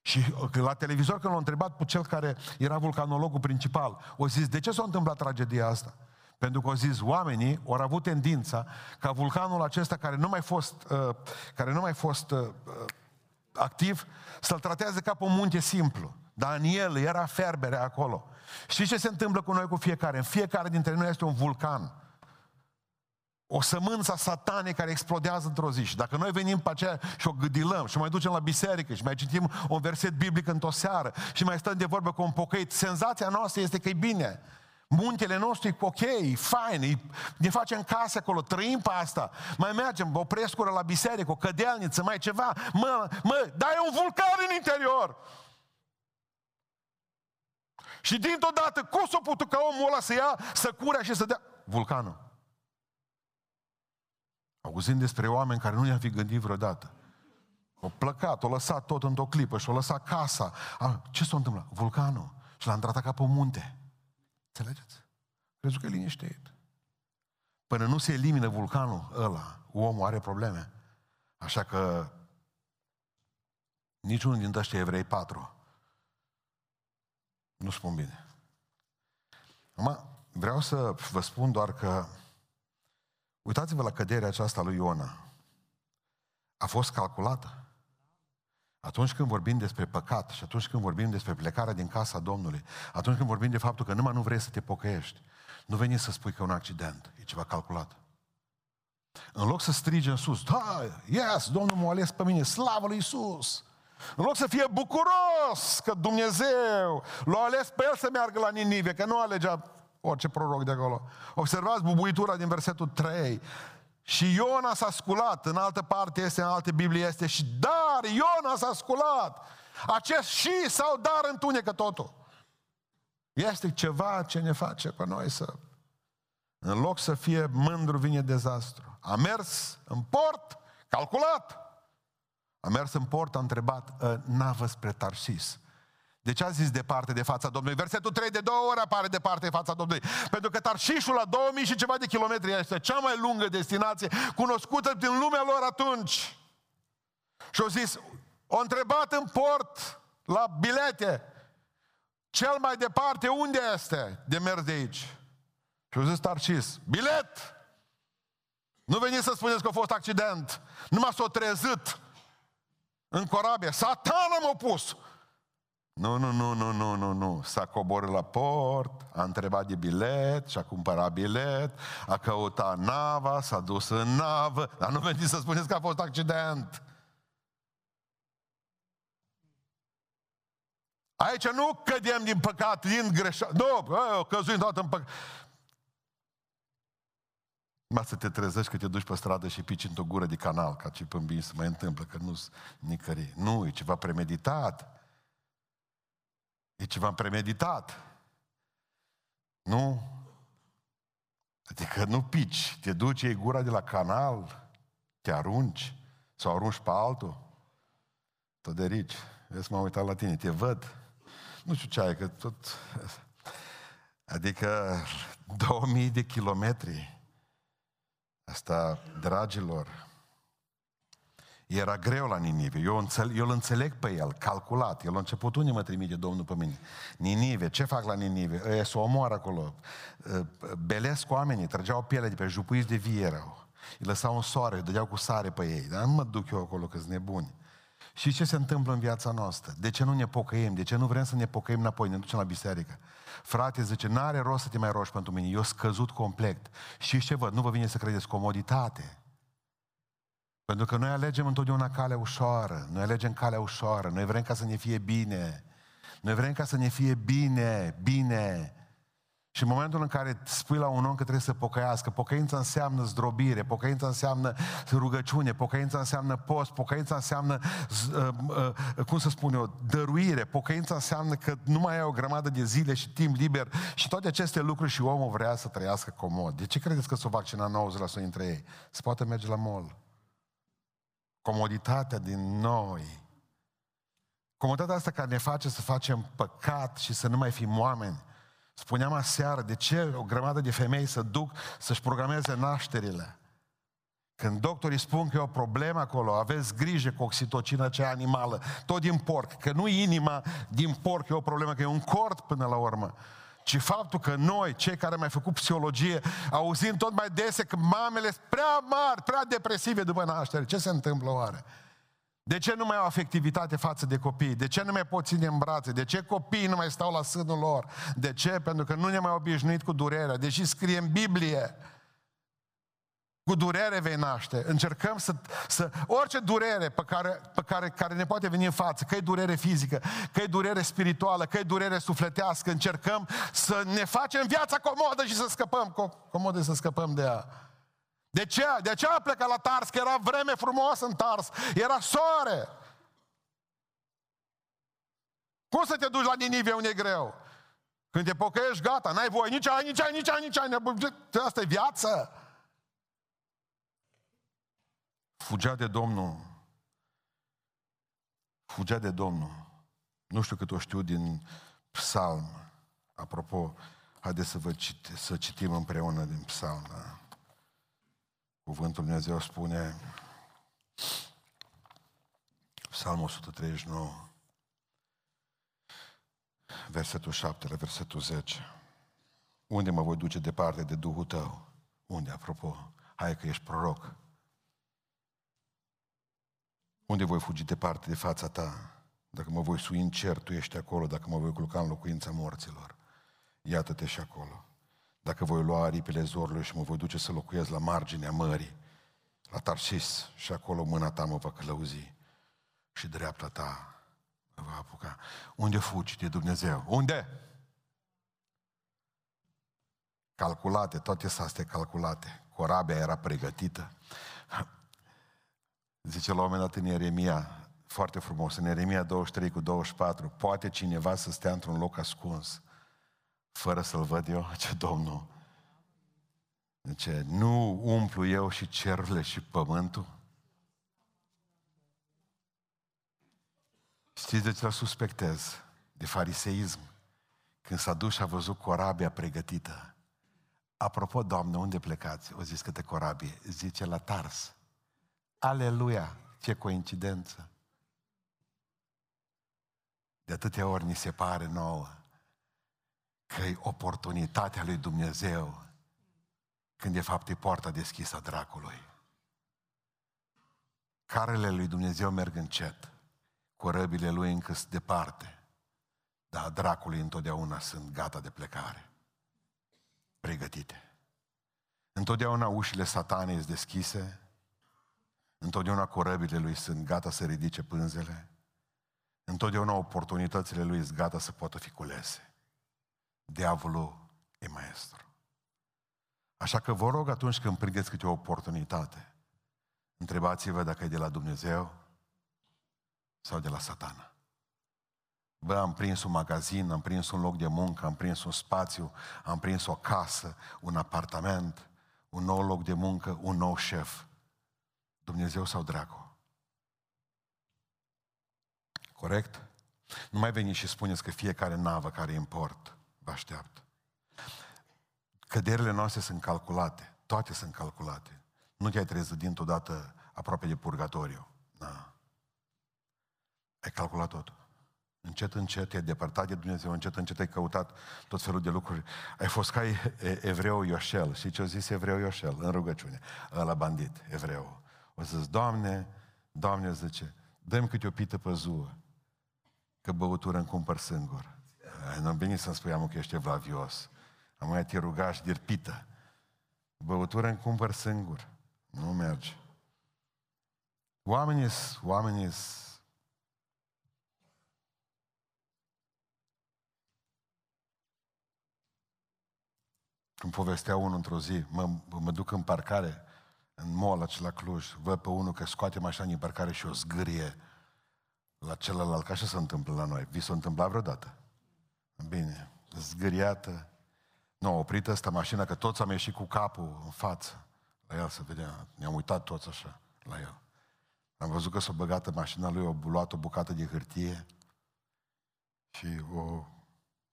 Și la televizor când l-au întrebat pe cel care era vulcanologul principal, o zis, de ce s-a întâmplat tragedia asta? Pentru că au zis, oamenii au avut tendința ca vulcanul acesta care nu mai fost, uh, care nu mai fost uh, activ, să-l tratează ca pe un munte simplu. Daniel era ferbere acolo. Știți ce se întâmplă cu noi cu fiecare? În fiecare dintre noi este un vulcan. O sămânță satane care explodează într-o zi. Și dacă noi venim pe aceea și o gâdilăm și mai ducem la biserică și mai citim un verset biblic într-o seară și mai stăm de vorbă cu un pocăit, senzația noastră este că e bine. Muntele nostru e ok, e fain, e, ne facem case acolo, trăim pe asta. Mai mergem, o prescură la biserică, o cădealniță, mai ceva. Mă, mă, dar e un vulcan în interior. Și dintr-o dată, cum s-a putut ca omul ăla să ia, să curea și să dea... Vulcanul. Auzind despre oameni care nu i-am fi gândit vreodată. O plăcat, o lăsat tot într-o clipă și o lăsat casa. A, ce s-a întâmplat? Vulcanul. Și l-a întrat ca pe munte. Înțelegeți? Crezi că e liniștit. Până nu se elimină vulcanul ăla, omul are probleme. Așa că niciunul dintre ăștia evrei patru nu spun bine. Acum, vreau să vă spun doar că uitați-vă la căderea aceasta lui Iona. A fost calculată. Atunci când vorbim despre păcat și atunci când vorbim despre plecarea din casa Domnului, atunci când vorbim de faptul că numai nu vrei să te pocăiești, nu veni să spui că e un accident, e ceva calculat. În loc să strige în sus, da, yes, Domnul m-a ales pe mine, slavă lui Isus. În loc să fie bucuros că Dumnezeu l-a ales pe el să meargă la Ninive, că nu alegea orice proroc de acolo. Observați bubuitura din versetul 3. Și Iona s-a sculat, în altă parte este, în alte Biblie este și dar Iona s-a sculat. Acest și sau dar întunecă totul. Este ceva ce ne face pe noi să... În loc să fie mândru, vine dezastru. A mers în port, calculat. A mers în port, a întrebat ă, navă spre Tarsis. De ce a zis departe de fața Domnului? Versetul 3 de două ori apare departe de fața Domnului. Pentru că Tarșișul la 2000 și ceva de kilometri este cea mai lungă destinație cunoscută din lumea lor atunci. Și au zis, o întrebat în port la bilete, cel mai departe unde este de mers de aici? Și au zis Tarșis, bilet! Nu veniți să spuneți că a fost accident. Numai s-a trezit în corabie. Satana m-a pus. Nu, nu, nu, nu, nu, nu, nu. S-a coborât la port, a întrebat de bilet și a cumpărat bilet, a căutat nava, s-a dus în navă, dar nu veniți să spuneți că a fost accident. Aici nu cădem din păcat, din greșeală. Nu, bă, căzuim toată în păcat. Mă să te trezești că te duci pe stradă și pici într-o gură de canal, ca ce pâmbin să mai întâmplă, că nu-s nicării. Nu, e ceva premeditat. E ceva premeditat. Nu? Adică nu pici, te duci, iei gura de la canal, te arunci sau arunci pe altul. Tot de rici. Vezi, m-am uitat la tine, te văd. Nu știu ce ai, că tot... Adică 2000 de kilometri. Asta, dragilor, era greu la Ninive. Eu, înțeleg, eu îl înțeleg pe el, calculat. El a început unde mă trimite Domnul pe mine. Ninive, ce fac la Ninive? Ăia să o omoară acolo. Ă, belesc oamenii, trăgeau piele de pe jupuiți de vie erau. Îi lăsau în soare, îi dădeau cu sare pe ei. Dar nu mă duc eu acolo, că sunt nebuni. Și ce se întâmplă în viața noastră? De ce nu ne pocăim? De ce nu vrem să ne pocăim înapoi? Ne ducem la biserică. Frate, zice, n-are rost să te mai rogi pentru mine. Eu scăzut complet. Și ce văd? Nu vă vine să credeți comoditate. Pentru că noi alegem întotdeauna calea ușoară, noi alegem calea ușoară, noi vrem ca să ne fie bine. Noi vrem ca să ne fie bine, bine. Și în momentul în care spui la un om că trebuie să pocăiască, pocăința înseamnă zdrobire, pocăința înseamnă rugăciune, pocăința înseamnă post, pocăința înseamnă, uh, uh, cum să spun eu, dăruire, pocăința înseamnă că nu mai ai o grămadă de zile și timp liber și toate aceste lucruri și omul vrea să trăiască comod. De ce credeți că s-o vaccina 90% dintre ei? Se poate merge la mall comoditatea din noi. Comoditatea asta care ne face să facem păcat și să nu mai fim oameni. Spuneam aseară, de ce o grămadă de femei să duc să-și programeze nașterile? Când doctorii spun că e o problemă acolo, aveți grijă cu oxitocină cea animală, tot din porc, că nu inima din porc e o problemă, că e un cord până la urmă ci faptul că noi, cei care am mai făcut psihologie, auzim tot mai dese că mamele sunt prea mari, prea depresive după naștere. Ce se întâmplă oare? De ce nu mai au afectivitate față de copii? De ce nu mai pot ține în brațe? De ce copiii nu mai stau la sânul lor? De ce? Pentru că nu ne mai obișnuit cu durerea. Deși scrie în Biblie, cu durere vei naște. Încercăm să, să orice durere pe care, pe care, care ne poate veni în față, că e durere fizică, că e durere spirituală, că e durere sufletească, încercăm să ne facem viața comodă și să scăpăm, comodă să scăpăm de ea. De ce? De ce a plecat la Tars? Că era vreme frumoasă în Tars. Era soare. Cum să te duci la Ninive unde e greu? Când te pocăiești, gata, n-ai voie, nici ai, nici ai, nici ai, nici ai. Asta e viață. Fugea de Domnul. Fugea de Domnul. Nu știu cât o știu din psalm. Apropo, haideți să, vă cite, să citim împreună din psalm. Da? Cuvântul Dumnezeu spune, Psalmul 139, versetul 7 la versetul 10. Unde mă voi duce departe de Duhul tău? Unde, apropo? Hai că ești proroc. Unde voi fugi departe de fața ta? Dacă mă voi sui în cer, tu ești acolo. Dacă mă voi culca în locuința morților, iată-te și acolo. Dacă voi lua aripile zorului și mă voi duce să locuiesc la marginea mării, la Tarsis, și acolo mâna ta mă va călăuzi și dreapta ta mă va apuca. Unde fugi de Dumnezeu? Unde? Calculate, toate astea calculate. Corabia era pregătită. Zice la un moment dat în Ieremia, foarte frumos, în Ieremia 23 cu 24, poate cineva să stea într-un loc ascuns fără să-l văd eu, ce Domnul. Zice, nu umplu eu și cerurile și pământul? Știți de ce l suspectez? De fariseism. Când s-a dus și a văzut corabia pregătită. Apropo, Doamne, unde plecați? O zis câte corabie. Zice, la Tars. Aleluia! Ce coincidență! De atâtea ori ni se pare nouă că e oportunitatea lui Dumnezeu când de fapt e poarta deschisă a dracului. Carele lui Dumnezeu merg încet, corăbile lui încă sunt departe, dar dracului întotdeauna sunt gata de plecare, pregătite. Întotdeauna ușile satanei sunt deschise, întotdeauna corăbile lui sunt gata să ridice pânzele, întotdeauna oportunitățile lui sunt gata să poată fi culese. Diavolul e maestru. Așa că vă rog atunci când prindeți câte o oportunitate, întrebați-vă dacă e de la Dumnezeu sau de la satana. Bă, am prins un magazin, am prins un loc de muncă, am prins un spațiu, am prins o casă, un apartament, un nou loc de muncă, un nou șef. Dumnezeu sau dracu? Corect? Nu mai veniți și spuneți că fiecare navă care import vă așteaptă. Căderile noastre sunt calculate. Toate sunt calculate. Nu te-ai trezit dintr-o dată aproape de purgatoriu. Da. Ai calculat totul. Încet, încet te-ai depărtat de Dumnezeu, încet, încet ai căutat tot felul de lucruri. Ai fost ca evreu Ioșel. Și ce a zis evreu Ioșel în rugăciune? Ăla bandit, evreu. O să zic, Doamne, Doamne zice, dăm câte o pită pe zuă, că băutură îmi cumpăr singur. Nu bine să-mi spui, că ești evlavios. Am mai te ruga și dirpită. Băutură îmi cumpăr singur. Nu merge. Oamenii oamenii Când povestea unul într-o zi, mă, mă duc în parcare, în mall acela Cluj, văd pe unul că scoate mașina din parcare și o zgârie la celălalt. Ca așa se întâmplă la noi. Vi s-a întâmplat vreodată? Bine, zgâriată, nu, a oprit asta mașina, că toți am ieșit cu capul în față. La el să vedea. Ne-am uitat toți așa, la el. Am văzut că s-a băgat în mașina lui, a luat o bucată de hârtie și o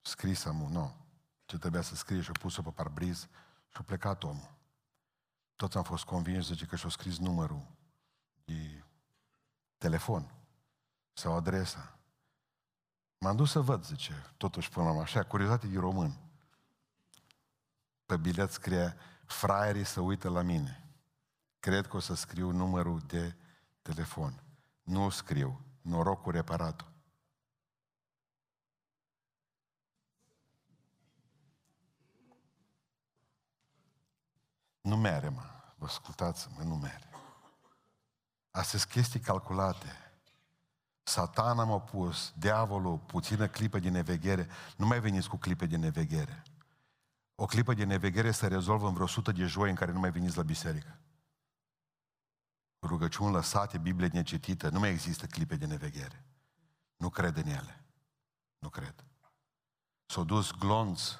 scris am, nu, ce trebuia să scrie și a pus-o pe parbriz și a plecat omul. Toți am fost convinși, zice, că și-a scris numărul de telefon sau adresa. M-am dus să văd, zice, totuși până la așa, curiozitate de român pe bilet scrie fraierii să uită la mine. Cred că o să scriu numărul de telefon. Nu scriu. Norocul reparat. Nu mere, mă. Vă ascultați-mă, nu mere. Astea sunt chestii calculate. Satana m-a pus, diavolul, puțină clipă de neveghere. Nu mai veniți cu clipe de neveghere. O clipă de neveghere se rezolvă în vreo sută de joi în care nu mai veniți la biserică. Rugăciuni lăsate, Biblie necitită, nu mai există clipe de neveghere. Nu cred în ele. Nu cred. S-au dus glonț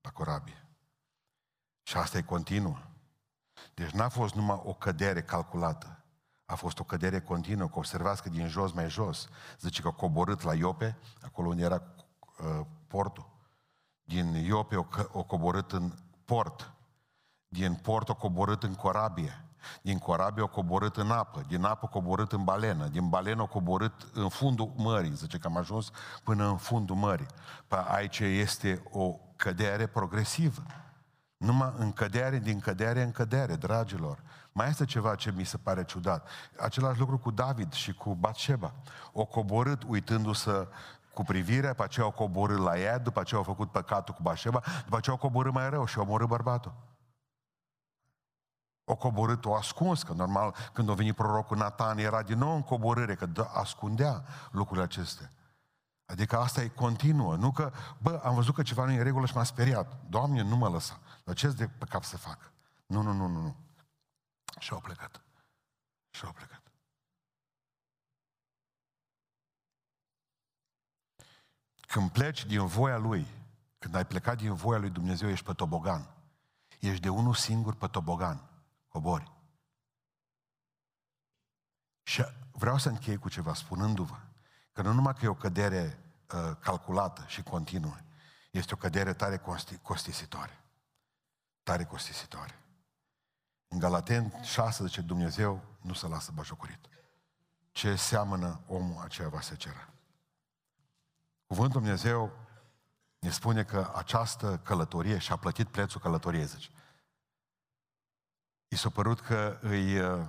la corabie. Și asta e continuă. Deci n-a fost numai o cădere calculată. A fost o cădere continuă, că observați că din jos mai jos, zice că a coborât la Iope, acolo unde era uh, portul. Din Iope o, o coborât în port. Din port o coborât în corabie. Din corabie o coborât în apă, din apă o coborât în balenă, din balenă o coborât în fundul mării, zice că am ajuns până în fundul mării. Păi aici este o cădere progresivă. Numai în cădere, din cădere în cădere, dragilor. Mai este ceva ce mi se pare ciudat. Același lucru cu David și cu Batșeba. O coborât uitându-se cu privirea, după aceea o coborât la ea, după aceea au făcut păcatul cu Bașeba, după aceea o coborât mai rău și au omorât bărbatul. O coborât, o ascuns, că normal când a venit prorocul Natan era din nou în coborâre, că ascundea lucrurile acestea. Adică asta e continuă, nu că, bă, am văzut că ceva nu e în regulă și m-a speriat. Doamne, nu mă lăsa. Dar ce de pe cap să fac? Nu, nu, nu, nu, nu. Și au plecat. Și au plecat. Când pleci din voia Lui, când ai plecat din voia Lui Dumnezeu, ești pe tobogan. Ești de unul singur pe tobogan. Cobori. Și vreau să închei cu ceva, spunându-vă că nu numai că e o cădere uh, calculată și continuă, este o cădere tare costisitoare. Tare costisitoare. În Galaten 6 zice Dumnezeu nu se lasă bajocorit. Ce seamănă omul, aceea va se cera. Cuvântul Dumnezeu ne spune că această călătorie și-a plătit prețul călătoriei, zice. I s-a părut că îi uh,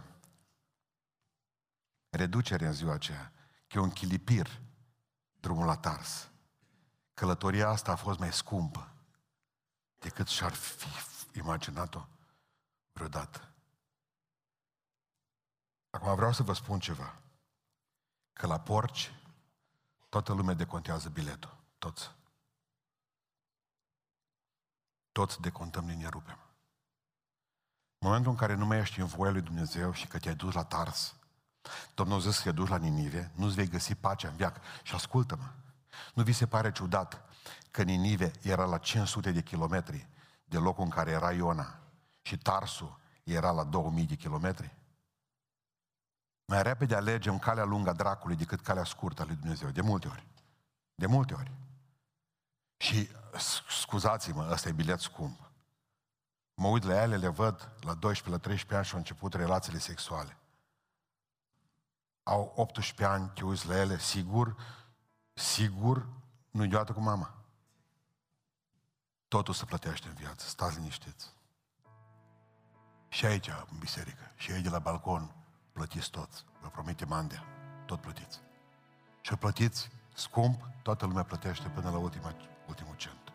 reducere în ziua aceea, că e un chilipir drumul la Tars. Călătoria asta a fost mai scumpă decât și-ar fi imaginat-o vreodată. Acum vreau să vă spun ceva. Că la porci toată lumea decontează biletul. Toți. Toți decontăm din rupem. În momentul în care nu mai ești în voia lui Dumnezeu și că te-ai dus la Tars, Domnul zis că te duci la Ninive, nu-ți vei găsi pacea în viață. Și ascultă-mă, nu vi se pare ciudat că Ninive era la 500 de kilometri de locul în care era Iona și Tarsu era la 2000 de kilometri? Mai repede alegem calea lungă a dracului decât calea scurtă a lui Dumnezeu. De multe ori. De multe ori. Și scuzați-mă, ăsta e bilet scump. Mă uit la ele, le văd la 12, la 13 ani și au început relațiile sexuale. Au 18 ani, te uiți la ele, sigur, sigur, nu-i deodată cu mama. Totul se plătește în viață, stați liniștiți. Și aici, în biserică, și aici de la balcon, plătiți toți. Vă promite Mandea, tot plătiți. Și plătiți scump, toată lumea plătește până la ultima, ultimul cent.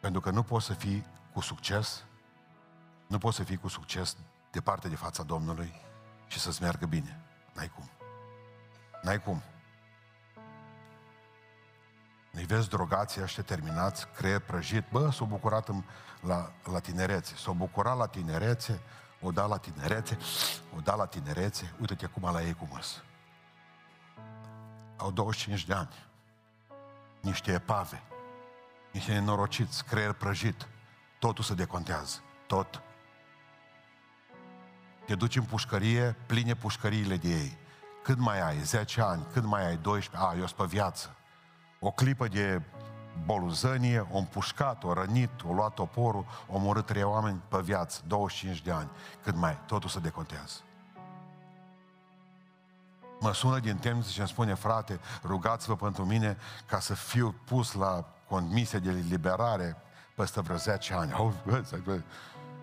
Pentru că nu poți să fii cu succes, nu poți să fii cu succes departe de fața Domnului și să-ți meargă bine. N-ai cum. N-ai cum. Îi vezi drogații ăștia terminați, creier prăjit, bă, s-au bucurat în, la, la tinerețe, s-au bucurat la tinerețe, o da la tinerețe, o da la tinerețe, uite-te acum la ei cum îs. Au 25 de ani, niște epave, niște nenorociți, creier prăjit, totul se decontează, tot. Te duci în pușcărie, pline pușcăriile de ei. Cât mai ai? 10 ani, cât mai ai? 12? A, eu sunt pe viață o clipă de boluzănie, o împușcat, o rănit, o luat toporul, o omorât trei oameni pe viață, 25 de ani, cât mai, totul se decontează. Mă sună din temniță și îmi spune, frate, rugați-vă pentru mine ca să fiu pus la comisie de liberare peste vreo 10 ani. Au, bă, bă.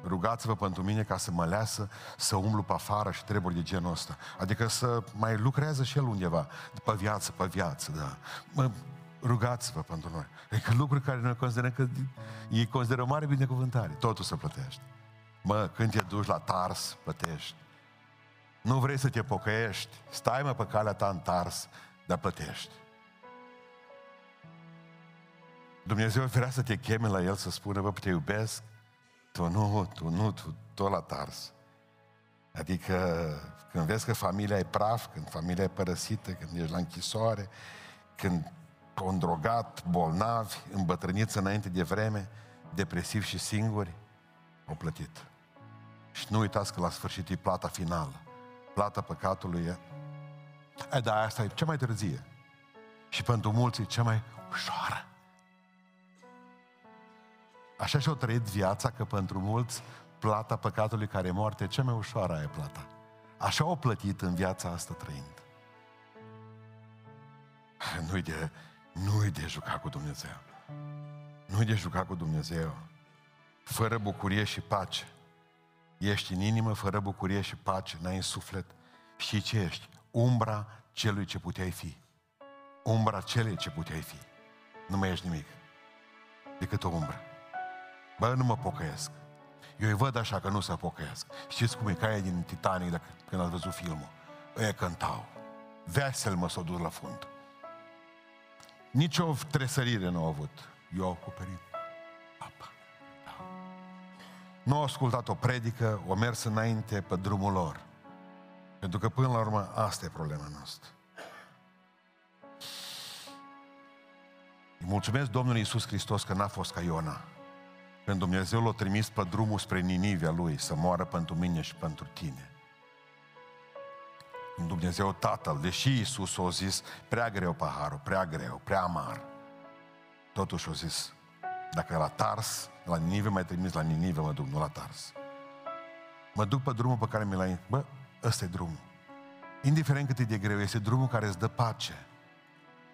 Rugați-vă pentru mine ca să mă lasă să umblu pe afară și treburi de genul ăsta. Adică să mai lucrează și el undeva, pe viață, pe viață, da. Mă, rugați-vă pentru noi. Adică lucruri care noi considerăm că ei consideră o mare binecuvântare. Totul se plătește. Mă, când te duci la Tars, plătești. Nu vrei să te pocăiești, stai mă pe calea ta în Tars, dar plătești. Dumnezeu vrea să te cheme la El să spună, bă, te iubesc, tu nu, tu nu, tu tot la Tars. Adică când vezi că familia e praf, când familia e părăsită, când ești la închisoare, când condrogat, bolnavi, îmbătrâniți înainte de vreme, depresivi și singuri, au plătit. Și nu uitați că la sfârșit e plata finală. Plata păcatului e... E, da, asta e cea mai târzie. Și pentru mulți e cea mai ușoară. Așa și-au trăit viața că pentru mulți plata păcatului care e moarte, cea mai ușoară e plata. Așa au plătit în viața asta trăind. Nu-i de, nu-i de jucat cu Dumnezeu. Nu-i de jucat cu Dumnezeu. Fără bucurie și pace. Ești în inimă fără bucurie și pace, n-ai în suflet. Și ce ești? Umbra celui ce puteai fi. Umbra celei ce puteai fi. Nu mai ești nimic decât o umbră. Bă, nu mă pocăiesc. Eu îi văd așa că nu se pocăiesc. Știți cum e ca aia din Titanic dacă, când ați văzut filmul? Ăia cântau. Vesel mă s-o dus la fund. Nici o tresărire nu au avut. Eu au acoperit apa. Da. Nu au ascultat o predică, o mers înainte pe drumul lor. Pentru că până la urmă asta e problema noastră. Îi mulțumesc Domnului Iisus Hristos că n-a fost ca Iona. Când Dumnezeu l-a trimis pe drumul spre Ninivea lui să moară pentru mine și pentru tine. Când Dumnezeu Tatăl, deși Iisus a zis prea greu paharul, prea greu, prea amar, totuși a zis, dacă la Tars, la Ninive mai trimis la Ninive, mă duc, nu la Tars. Mă duc pe drumul pe care mi l-ai... Bă, ăsta e drumul. Indiferent cât e de greu, este drumul care îți dă pace.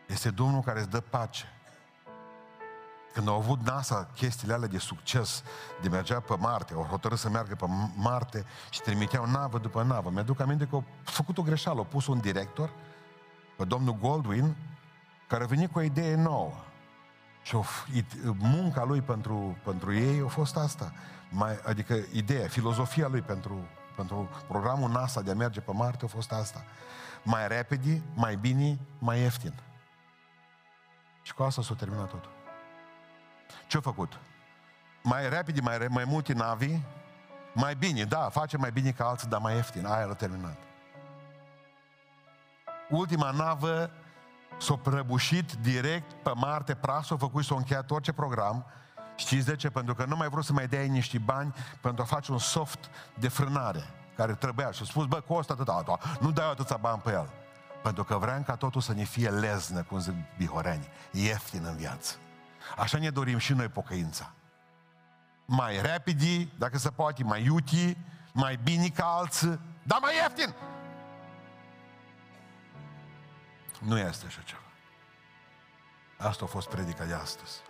Este drumul care îți dă pace. Când au avut NASA chestiile alea de succes, de mergea pe Marte, au hotărât să meargă pe Marte și trimiteau navă după navă. Mi-aduc aminte că au făcut o greșeală, au pus un director, pe domnul Goldwyn, care a venit cu o idee nouă. Și o, munca lui pentru, pentru ei a fost asta. Mai, adică ideea, filozofia lui pentru, pentru programul NASA de a merge pe Marte a fost asta. Mai repede, mai bine, mai ieftin. Și cu asta s-a terminat totul. Ce-a făcut? Mai repede, mai, mai multe navi, mai bine, da, face mai bine ca alții, dar mai ieftin. Aia l-a terminat. Ultima navă s-a prăbușit direct pe Marte, prasul a făcut și s-a încheiat orice program. Știți de ce? Pentru că nu mai vrut să mai dea niște bani pentru a face un soft de frânare care trebuia. Și a spus, bă, costă atâta, nu dai atâția bani pe el. Pentru că vreau ca totul să ne fie leznă, cum zic bihoreni, ieftin în viață. Așa ne dorim și noi pocăința. Mai repede, dacă se poate, mai iuti, mai bine ca alții, dar mai ieftin. Nu este așa ceva. Asta a fost predica de astăzi.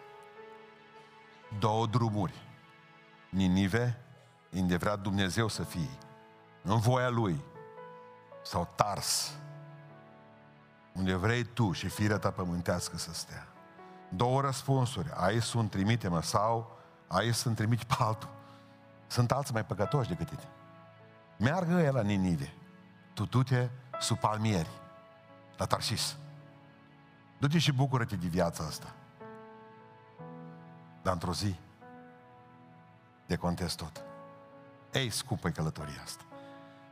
Două drumuri. Ninive, unde vrea Dumnezeu să fie, în voia Lui, sau Tars, unde vrei tu și firea ta pământească să stea. Două răspunsuri. Aici sunt trimite-mă sau aici sunt trimite pe altul. Sunt alții mai păcătoși decât tine. Meargă el la Ninive. Tu du-te sub palmieri, la Tarsis. Du-te și bucură-te de viața asta. Dar într-o zi, de contest tot. Ei, scumpă călătoria asta.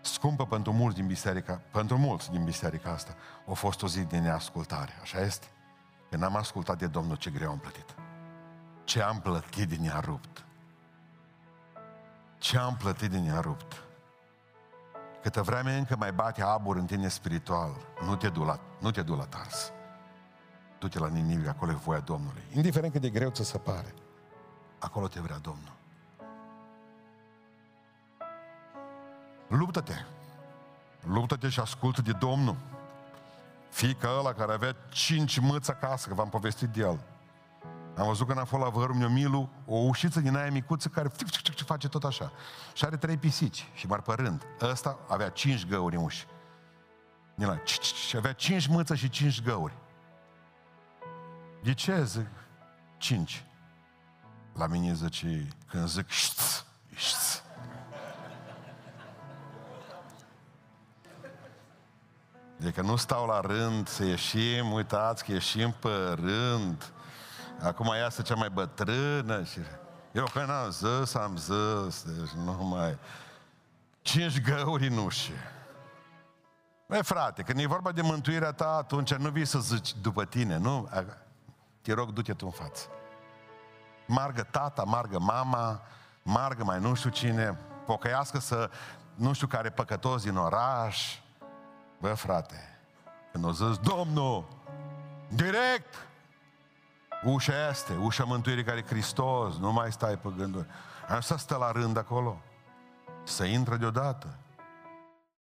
Scumpă pentru mulți din biserica, pentru mulți din biserica asta, a fost o zi de neascultare. Așa este? Că n-am ascultat de Domnul ce greu am plătit. Ce am plătit din ea rupt. Ce am plătit din ea rupt. Câtă vreme încă mai bate abur în tine spiritual, nu te du la, nu te du la Tars. Du-te la Ninive, acolo e voia Domnului. Indiferent cât de greu ți se pare, acolo te vrea Domnul. Luptă-te. Luptă-te și ascultă de Domnul. Fica ăla care avea cinci mâți acasă, că v-am povestit de el. Am văzut când am fost la Vărul Milu, o ușiță din aia micuță care face tot așa. Și are trei pisici și mar pe rând. Ăsta avea cinci găuri în uși. Din la, și avea cinci mâță și cinci găuri. De ce zic cinci? La mine zice, când zic șț, șț. Adică nu stau la rând să ieșim, uitați că ieșim pe rând. Acum iasă cea mai bătrână și... Eu când am zis, am zis, deci nu mai... Cinci găuri în ușă. Băi, frate, când e vorba de mântuirea ta, atunci nu vii să zici după tine, nu? Te rog, du-te tu în față. Margă tata, margă mama, margă mai nu știu cine, pocăiască să nu știu care păcătos din oraș. Bă, frate, când o zis, Domnul, direct, ușa este, ușa mântuirii care e Hristos, nu mai stai pe gânduri. Am să stă la rând acolo, să intră deodată.